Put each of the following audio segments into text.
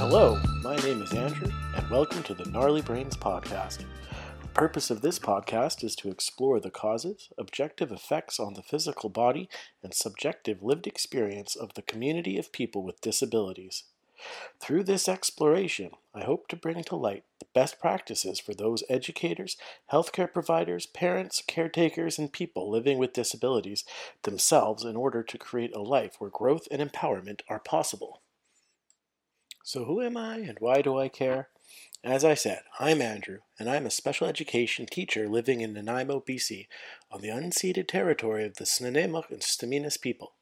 Hello, my name is Andrew, and welcome to the Gnarly Brains Podcast. The purpose of this podcast is to explore the causes, objective effects on the physical body, and subjective lived experience of the community of people with disabilities. Through this exploration, I hope to bring to light the best practices for those educators, healthcare providers, parents, caretakers, and people living with disabilities themselves in order to create a life where growth and empowerment are possible. So, who am I and why do I care? As I said, I'm Andrew, and I'm a special education teacher living in Nanaimo, BC, on the unceded territory of the Snuneymuxw and Stz'uminus people.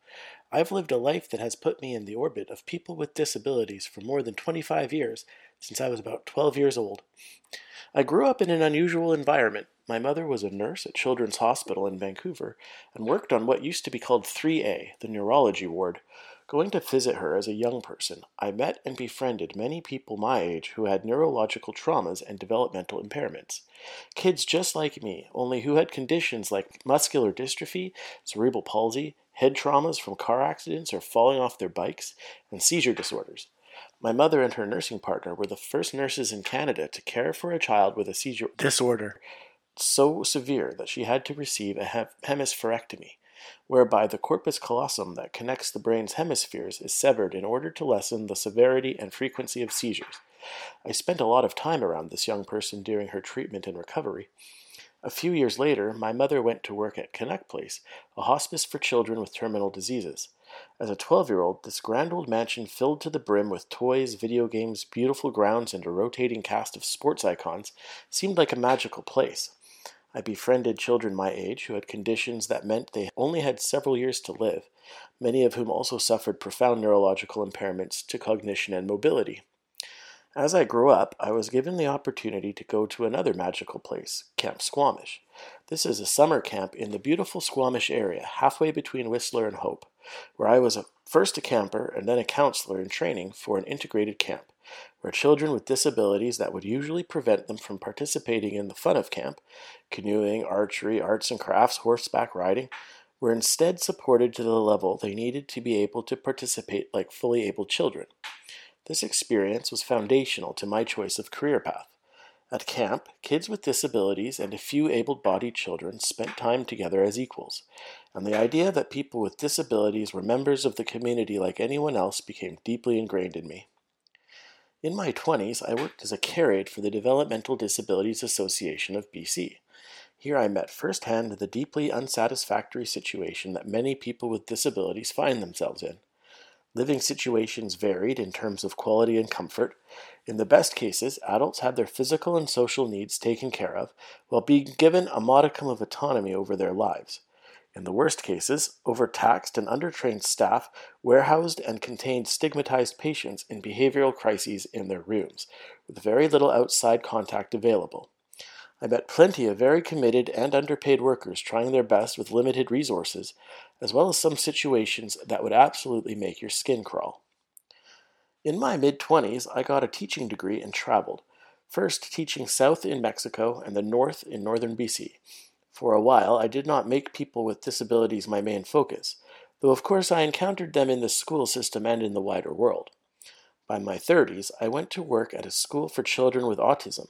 I've lived a life that has put me in the orbit of people with disabilities for more than 25 years, since I was about 12 years old. I grew up in an unusual environment. My mother was a nurse at Children's Hospital in Vancouver and worked on what used to be called 3A, the neurology ward. Going to visit her as a young person, I met and befriended many people my age who had neurological traumas and developmental impairments. Kids just like me, only who had conditions like muscular dystrophy, cerebral palsy, head traumas from car accidents or falling off their bikes, and seizure disorders. My mother and her nursing partner were the first nurses in Canada to care for a child with a seizure disorder so severe that she had to receive a hemispherectomy whereby the corpus callosum that connects the brain's hemispheres is severed in order to lessen the severity and frequency of seizures. I spent a lot of time around this young person during her treatment and recovery. A few years later, my mother went to work at Canuck Place, a hospice for children with terminal diseases. As a 12 year old, this grand old mansion filled to the brim with toys, video games, beautiful grounds, and a rotating cast of sports icons seemed like a magical place. I befriended children my age who had conditions that meant they only had several years to live, many of whom also suffered profound neurological impairments to cognition and mobility. As I grew up, I was given the opportunity to go to another magical place, Camp Squamish. This is a summer camp in the beautiful Squamish area, halfway between Whistler and Hope, where I was first a camper and then a counselor in training for an integrated camp where children with disabilities that would usually prevent them from participating in the fun of camp canoeing, archery, arts and crafts, horseback riding were instead supported to the level they needed to be able to participate like fully able children. This experience was foundational to my choice of career path. At camp, kids with disabilities and a few able bodied children spent time together as equals, and the idea that people with disabilities were members of the community like anyone else became deeply ingrained in me. In my 20s, I worked as a care aide for the Developmental Disabilities Association of BC. Here I met firsthand the deeply unsatisfactory situation that many people with disabilities find themselves in. Living situations varied in terms of quality and comfort. In the best cases, adults had their physical and social needs taken care of while being given a modicum of autonomy over their lives. In the worst cases, overtaxed and undertrained staff warehoused and contained stigmatized patients in behavioral crises in their rooms, with very little outside contact available. I met plenty of very committed and underpaid workers trying their best with limited resources, as well as some situations that would absolutely make your skin crawl. In my mid 20s, I got a teaching degree and traveled, first teaching south in Mexico and then north in northern BC, for a while, I did not make people with disabilities my main focus, though of course I encountered them in the school system and in the wider world. By my 30s, I went to work at a school for children with autism,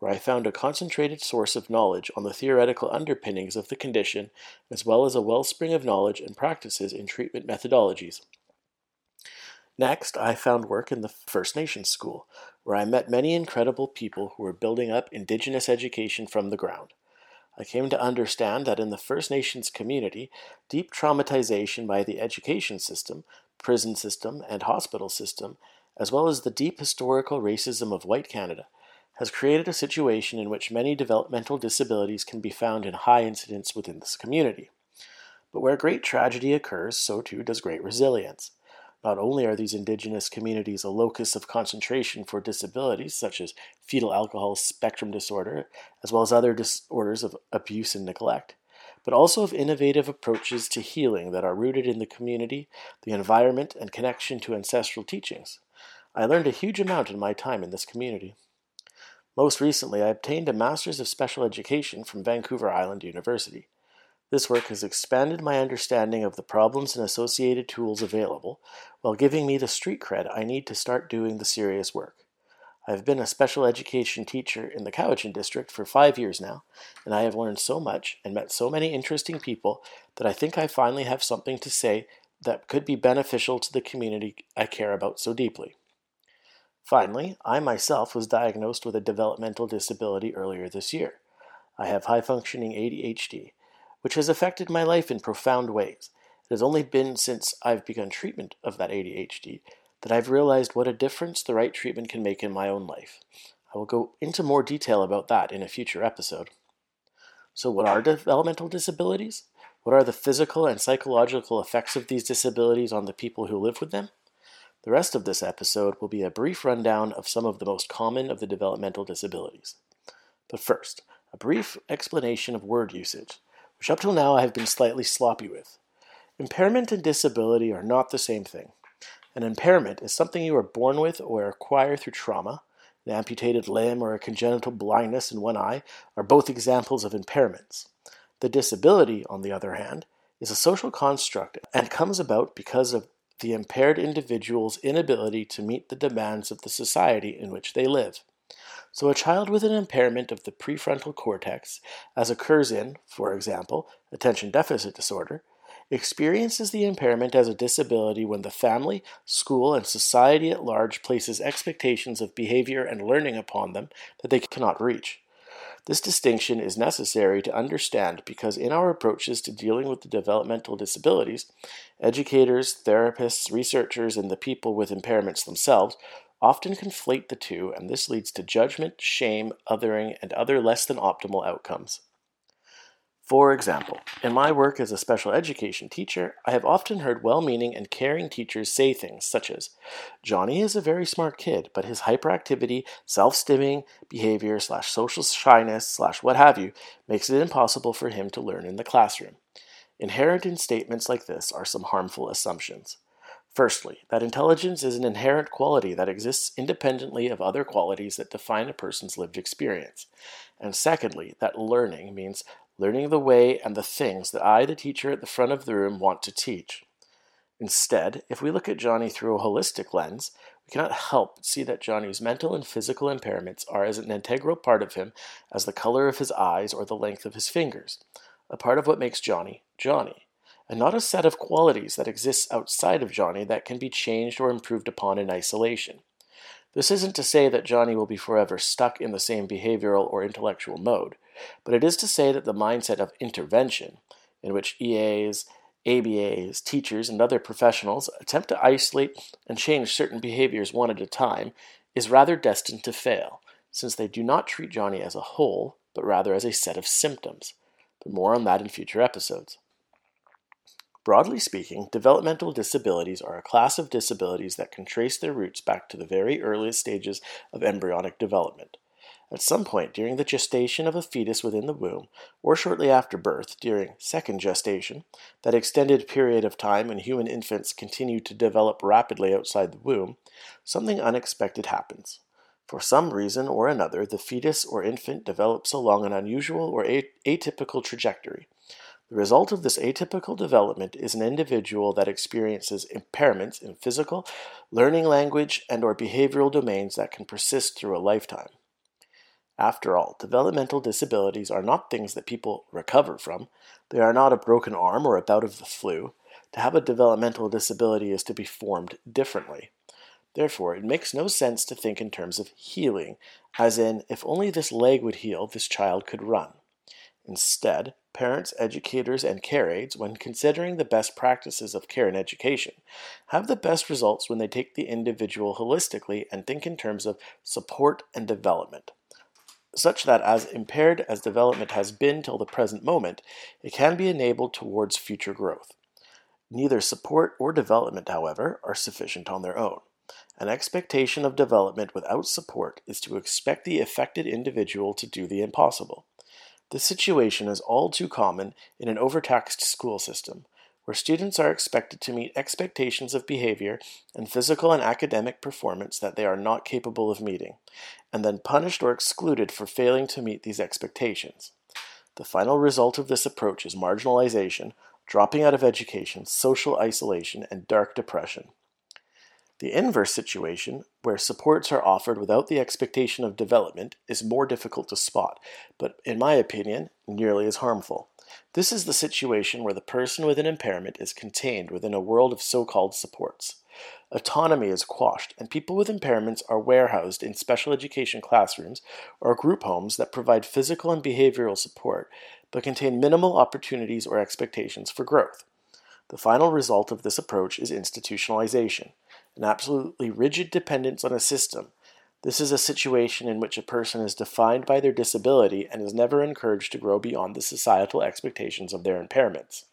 where I found a concentrated source of knowledge on the theoretical underpinnings of the condition, as well as a wellspring of knowledge and practices in treatment methodologies. Next, I found work in the First Nations School, where I met many incredible people who were building up Indigenous education from the ground. I came to understand that in the First Nations community, deep traumatization by the education system, prison system, and hospital system, as well as the deep historical racism of white Canada, has created a situation in which many developmental disabilities can be found in high incidence within this community. But where great tragedy occurs, so too does great resilience. Not only are these indigenous communities a locus of concentration for disabilities such as fetal alcohol spectrum disorder, as well as other disorders of abuse and neglect, but also of innovative approaches to healing that are rooted in the community, the environment, and connection to ancestral teachings. I learned a huge amount in my time in this community. Most recently, I obtained a Master's of Special Education from Vancouver Island University. This work has expanded my understanding of the problems and associated tools available, while giving me the street cred I need to start doing the serious work. I've been a special education teacher in the Cowichan district for five years now, and I have learned so much and met so many interesting people that I think I finally have something to say that could be beneficial to the community I care about so deeply. Finally, I myself was diagnosed with a developmental disability earlier this year. I have high functioning ADHD, which has affected my life in profound ways. It has only been since I've begun treatment of that ADHD that I've realized what a difference the right treatment can make in my own life. I will go into more detail about that in a future episode. So, what are developmental disabilities? What are the physical and psychological effects of these disabilities on the people who live with them? The rest of this episode will be a brief rundown of some of the most common of the developmental disabilities. But first, a brief explanation of word usage, which up till now I have been slightly sloppy with. Impairment and disability are not the same thing. An impairment is something you are born with or acquire through trauma. An amputated limb or a congenital blindness in one eye are both examples of impairments. The disability, on the other hand, is a social construct and comes about because of the impaired individual's inability to meet the demands of the society in which they live. So, a child with an impairment of the prefrontal cortex, as occurs in, for example, attention deficit disorder, experiences the impairment as a disability when the family, school, and society at large places expectations of behavior and learning upon them that they cannot reach. This distinction is necessary to understand because in our approaches to dealing with the developmental disabilities, educators, therapists, researchers, and the people with impairments themselves often conflate the two, and this leads to judgment, shame, othering, and other less than optimal outcomes. For example, in my work as a special education teacher, I have often heard well meaning and caring teachers say things such as Johnny is a very smart kid, but his hyperactivity, self stimming behavior, slash social shyness, slash what have you, makes it impossible for him to learn in the classroom. Inherent in statements like this are some harmful assumptions. Firstly, that intelligence is an inherent quality that exists independently of other qualities that define a person's lived experience. And secondly, that learning means learning the way and the things that I, the teacher at the front of the room, want to teach. Instead, if we look at Johnny through a holistic lens, we cannot help but see that Johnny's mental and physical impairments are as an integral part of him as the color of his eyes or the length of his fingers, a part of what makes Johnny Johnny, and not a set of qualities that exists outside of Johnny that can be changed or improved upon in isolation. This isn't to say that Johnny will be forever stuck in the same behavioral or intellectual mode, but it is to say that the mindset of intervention, in which EAs, ABAs, teachers, and other professionals attempt to isolate and change certain behaviors one at a time, is rather destined to fail, since they do not treat Johnny as a whole, but rather as a set of symptoms. But more on that in future episodes. Broadly speaking, developmental disabilities are a class of disabilities that can trace their roots back to the very earliest stages of embryonic development. At some point during the gestation of a fetus within the womb, or shortly after birth, during second gestation, that extended period of time when human infants continue to develop rapidly outside the womb, something unexpected happens. For some reason or another, the fetus or infant develops along an unusual or atypical trajectory. The result of this atypical development is an individual that experiences impairments in physical, learning language, and or behavioral domains that can persist through a lifetime. After all, developmental disabilities are not things that people recover from. They are not a broken arm or a bout of the flu. To have a developmental disability is to be formed differently. Therefore, it makes no sense to think in terms of healing, as in, if only this leg would heal, this child could run. Instead, parents, educators, and care aides, when considering the best practices of care and education, have the best results when they take the individual holistically and think in terms of support and development. Such that, as impaired as development has been till the present moment, it can be enabled towards future growth. Neither support or development, however, are sufficient on their own. An expectation of development without support is to expect the affected individual to do the impossible. This situation is all too common in an overtaxed school system, where students are expected to meet expectations of behavior and physical and academic performance that they are not capable of meeting, and then punished or excluded for failing to meet these expectations. The final result of this approach is marginalization, dropping out of education, social isolation, and dark depression. The inverse situation, where supports are offered without the expectation of development, is more difficult to spot, but in my opinion, nearly as harmful. This is the situation where the person with an impairment is contained within a world of so called supports. Autonomy is quashed, and people with impairments are warehoused in special education classrooms or group homes that provide physical and behavioral support but contain minimal opportunities or expectations for growth. The final result of this approach is institutionalization an absolutely rigid dependence on a system. This is a situation in which a person is defined by their disability and is never encouraged to grow beyond the societal expectations of their impairments.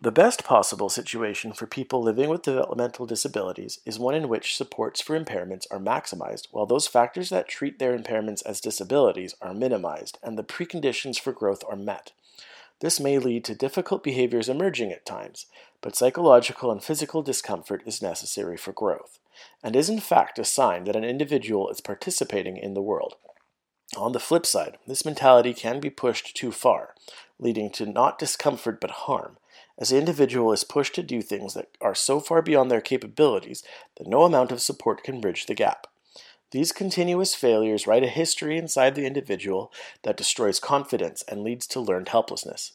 The best possible situation for people living with developmental disabilities is one in which supports for impairments are maximized, while those factors that treat their impairments as disabilities are minimized and the preconditions for growth are met. This may lead to difficult behaviors emerging at times, but psychological and physical discomfort is necessary for growth, and is in fact a sign that an individual is participating in the world. On the flip side, this mentality can be pushed too far, leading to not discomfort but harm, as the individual is pushed to do things that are so far beyond their capabilities that no amount of support can bridge the gap. These continuous failures write a history inside the individual that destroys confidence and leads to learned helplessness.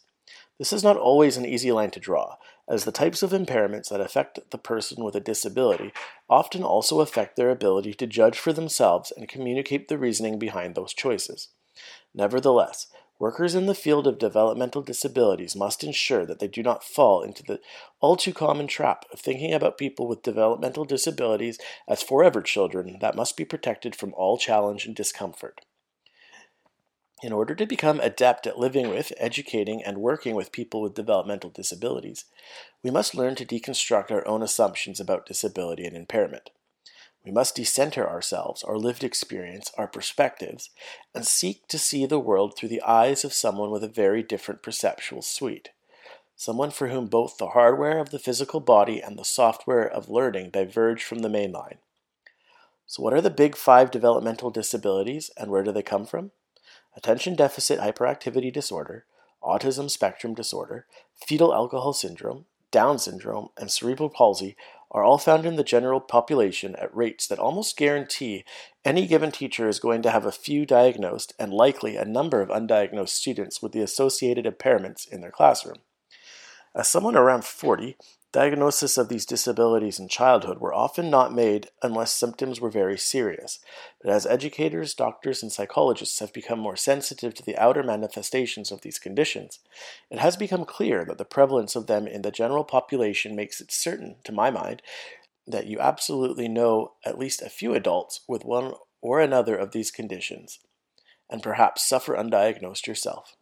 This is not always an easy line to draw, as the types of impairments that affect the person with a disability often also affect their ability to judge for themselves and communicate the reasoning behind those choices. Nevertheless, Workers in the field of developmental disabilities must ensure that they do not fall into the all too common trap of thinking about people with developmental disabilities as forever children that must be protected from all challenge and discomfort. In order to become adept at living with, educating, and working with people with developmental disabilities, we must learn to deconstruct our own assumptions about disability and impairment. We must decenter ourselves, our lived experience, our perspectives, and seek to see the world through the eyes of someone with a very different perceptual suite. Someone for whom both the hardware of the physical body and the software of learning diverge from the main line. So, what are the big five developmental disabilities and where do they come from? Attention deficit hyperactivity disorder, autism spectrum disorder, fetal alcohol syndrome, Down syndrome, and cerebral palsy are all found in the general population at rates that almost guarantee any given teacher is going to have a few diagnosed and likely a number of undiagnosed students with the associated impairments in their classroom. As someone around 40, Diagnosis of these disabilities in childhood were often not made unless symptoms were very serious, but as educators, doctors, and psychologists have become more sensitive to the outer manifestations of these conditions, it has become clear that the prevalence of them in the general population makes it certain, to my mind, that you absolutely know at least a few adults with one or another of these conditions, and perhaps suffer undiagnosed yourself.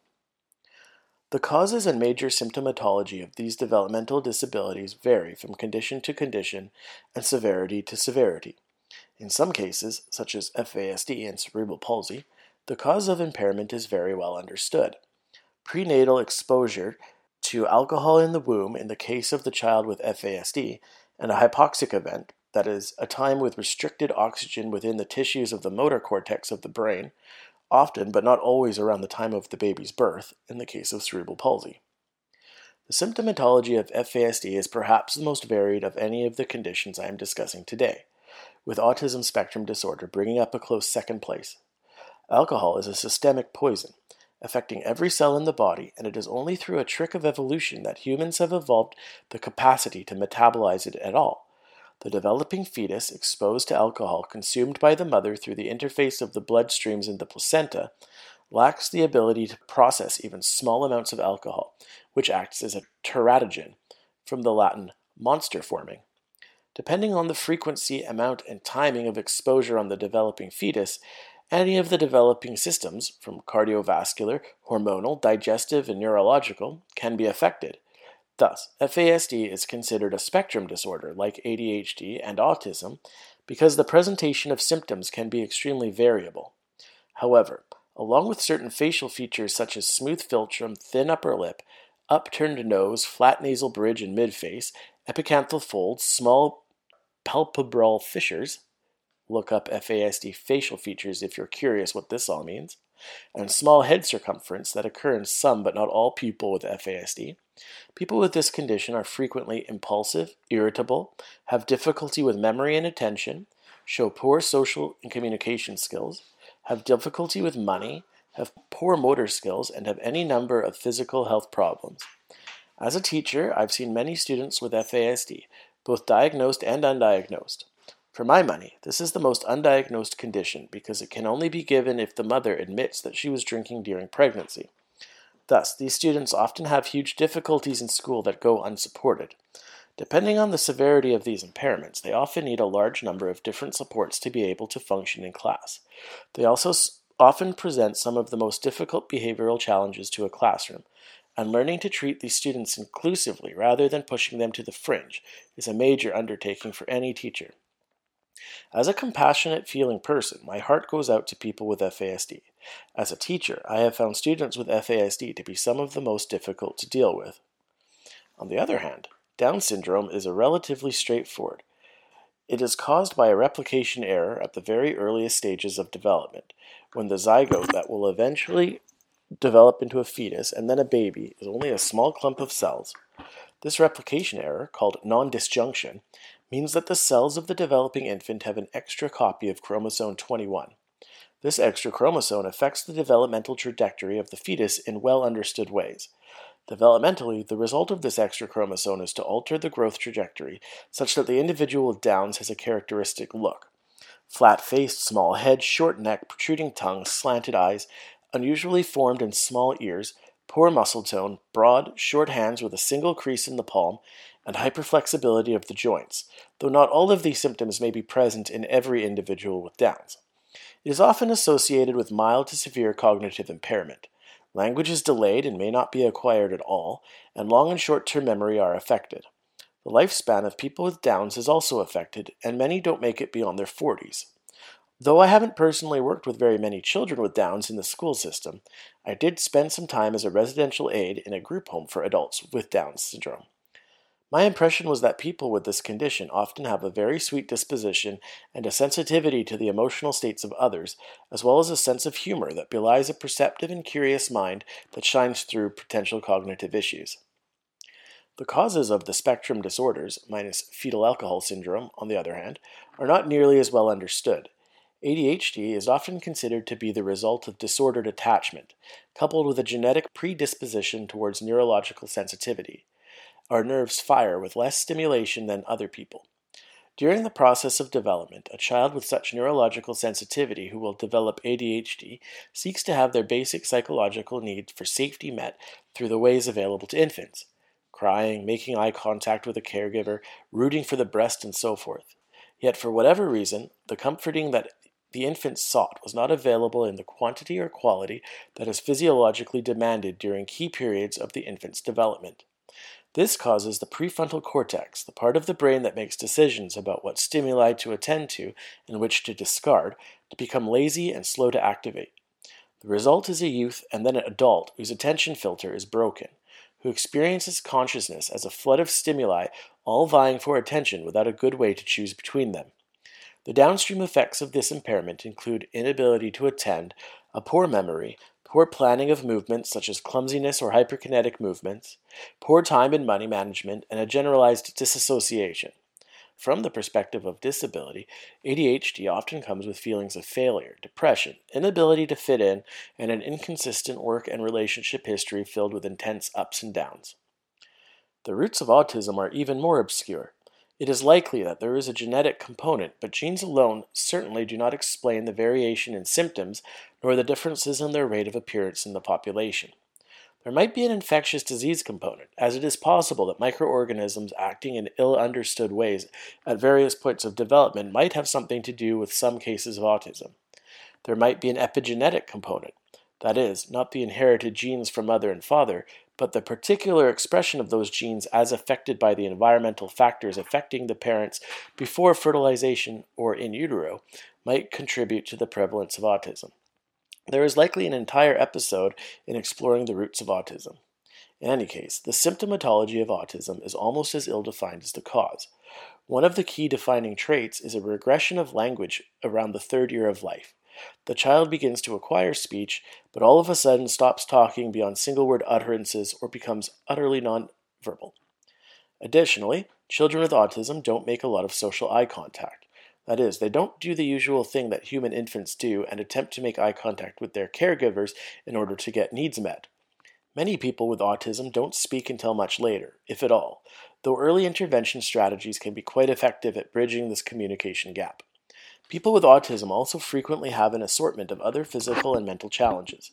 The causes and major symptomatology of these developmental disabilities vary from condition to condition and severity to severity. In some cases, such as FASD and cerebral palsy, the cause of impairment is very well understood. Prenatal exposure to alcohol in the womb in the case of the child with FASD, and a hypoxic event, that is, a time with restricted oxygen within the tissues of the motor cortex of the brain, often but not always around the time of the baby's birth, in the case of cerebral palsy. The symptomatology of FASD is perhaps the most varied of any of the conditions I am discussing today, with autism spectrum disorder bringing up a close second place. Alcohol is a systemic poison, affecting every cell in the body, and it is only through a trick of evolution that humans have evolved the capacity to metabolize it at all. The developing fetus, exposed to alcohol consumed by the mother through the interface of the bloodstreams in the placenta, lacks the ability to process even small amounts of alcohol, which acts as a teratogen, from the Latin monster forming. Depending on the frequency, amount, and timing of exposure on the developing fetus, any of the developing systems, from cardiovascular, hormonal, digestive, and neurological, can be affected. Thus, FASD is considered a spectrum disorder like ADHD and autism because the presentation of symptoms can be extremely variable. However, along with certain facial features such as smooth philtrum, thin upper lip, upturned nose, flat nasal bridge and midface, epicanthal folds, small palpebral fissures, look up FASD facial features if you're curious what this all means, and small head circumference that occur in some but not all people with FASD. People with this condition are frequently impulsive, irritable, have difficulty with memory and attention, show poor social and communication skills, have difficulty with money, have poor motor skills, and have any number of physical health problems. As a teacher, I've seen many students with FASD, both diagnosed and undiagnosed. For my money, this is the most undiagnosed condition because it can only be given if the mother admits that she was drinking during pregnancy. Thus, these students often have huge difficulties in school that go unsupported. Depending on the severity of these impairments, they often need a large number of different supports to be able to function in class. They also often present some of the most difficult behavioral challenges to a classroom, and learning to treat these students inclusively rather than pushing them to the fringe is a major undertaking for any teacher. As a compassionate feeling person, my heart goes out to people with FASD. As a teacher, I have found students with FASD to be some of the most difficult to deal with. On the other hand, down syndrome is a relatively straightforward. It is caused by a replication error at the very earliest stages of development, when the zygote that will eventually develop into a fetus and then a baby is only a small clump of cells. This replication error, called non disjunction, means that the cells of the developing infant have an extra copy of chromosome 21. This extra chromosome affects the developmental trajectory of the fetus in well understood ways. Developmentally, the result of this extra chromosome is to alter the growth trajectory such that the individual with Downs has a characteristic look. Flat faced, small head, short neck, protruding tongue, slanted eyes, unusually formed and small ears, poor muscle tone, broad, short hands with a single crease in the palm, and hyperflexibility of the joints, though not all of these symptoms may be present in every individual with Downs. It is often associated with mild to severe cognitive impairment. Language is delayed and may not be acquired at all, and long and short term memory are affected. The lifespan of people with Downs is also affected, and many don't make it beyond their 40s. Though I haven't personally worked with very many children with Downs in the school system, I did spend some time as a residential aide in a group home for adults with Down syndrome. My impression was that people with this condition often have a very sweet disposition and a sensitivity to the emotional states of others, as well as a sense of humor that belies a perceptive and curious mind that shines through potential cognitive issues. The causes of the spectrum disorders, minus fetal alcohol syndrome, on the other hand, are not nearly as well understood. ADHD is often considered to be the result of disordered attachment, coupled with a genetic predisposition towards neurological sensitivity. Our nerves fire with less stimulation than other people. During the process of development, a child with such neurological sensitivity who will develop ADHD seeks to have their basic psychological needs for safety met through the ways available to infants crying, making eye contact with a caregiver, rooting for the breast, and so forth. Yet, for whatever reason, the comforting that the infant sought was not available in the quantity or quality that is physiologically demanded during key periods of the infant's development. This causes the prefrontal cortex, the part of the brain that makes decisions about what stimuli to attend to and which to discard, to become lazy and slow to activate. The result is a youth and then an adult whose attention filter is broken, who experiences consciousness as a flood of stimuli all vying for attention without a good way to choose between them. The downstream effects of this impairment include inability to attend, a poor memory, poor planning of movements such as clumsiness or hyperkinetic movements, poor time and money management, and a generalized disassociation. From the perspective of disability, ADHD often comes with feelings of failure, depression, inability to fit in, and an inconsistent work and relationship history filled with intense ups and downs. The roots of autism are even more obscure. It is likely that there is a genetic component, but genes alone certainly do not explain the variation in symptoms nor the differences in their rate of appearance in the population. There might be an infectious disease component, as it is possible that microorganisms acting in ill understood ways at various points of development might have something to do with some cases of autism. There might be an epigenetic component, that is, not the inherited genes from mother and father, but the particular expression of those genes as affected by the environmental factors affecting the parents before fertilization or in utero might contribute to the prevalence of autism. There is likely an entire episode in exploring the roots of autism. In any case, the symptomatology of autism is almost as ill defined as the cause. One of the key defining traits is a regression of language around the third year of life. The child begins to acquire speech, but all of a sudden stops talking beyond single word utterances or becomes utterly nonverbal. Additionally, children with autism don't make a lot of social eye contact. That is, they don't do the usual thing that human infants do and attempt to make eye contact with their caregivers in order to get needs met. Many people with autism don't speak until much later, if at all, though early intervention strategies can be quite effective at bridging this communication gap. People with autism also frequently have an assortment of other physical and mental challenges.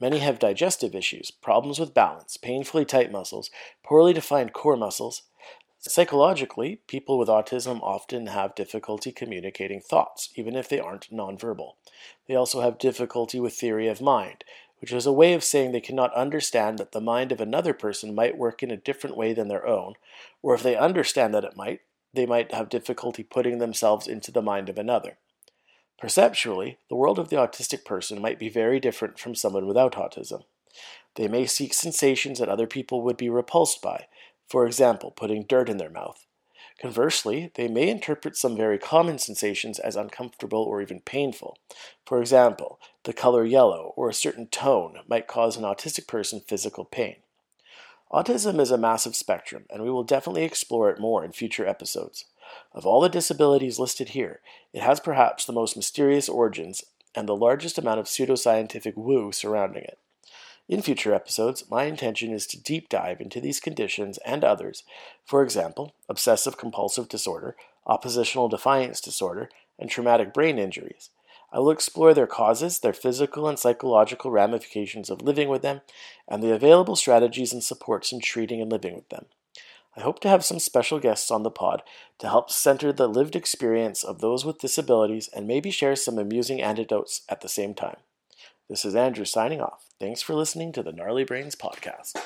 Many have digestive issues, problems with balance, painfully tight muscles, poorly defined core muscles. Psychologically, people with autism often have difficulty communicating thoughts, even if they aren't nonverbal. They also have difficulty with theory of mind, which is a way of saying they cannot understand that the mind of another person might work in a different way than their own, or if they understand that it might, they might have difficulty putting themselves into the mind of another. Perceptually, the world of the autistic person might be very different from someone without autism. They may seek sensations that other people would be repulsed by, for example, putting dirt in their mouth. Conversely, they may interpret some very common sensations as uncomfortable or even painful. For example, the color yellow or a certain tone might cause an autistic person physical pain. Autism is a massive spectrum, and we will definitely explore it more in future episodes. Of all the disabilities listed here, it has perhaps the most mysterious origins and the largest amount of pseudoscientific woo surrounding it. In future episodes, my intention is to deep dive into these conditions and others, for example, obsessive compulsive disorder, oppositional defiance disorder, and traumatic brain injuries. I will explore their causes, their physical and psychological ramifications of living with them, and the available strategies and supports in treating and living with them. I hope to have some special guests on the pod to help center the lived experience of those with disabilities and maybe share some amusing anecdotes at the same time. This is Andrew signing off. Thanks for listening to the Gnarly Brains podcast.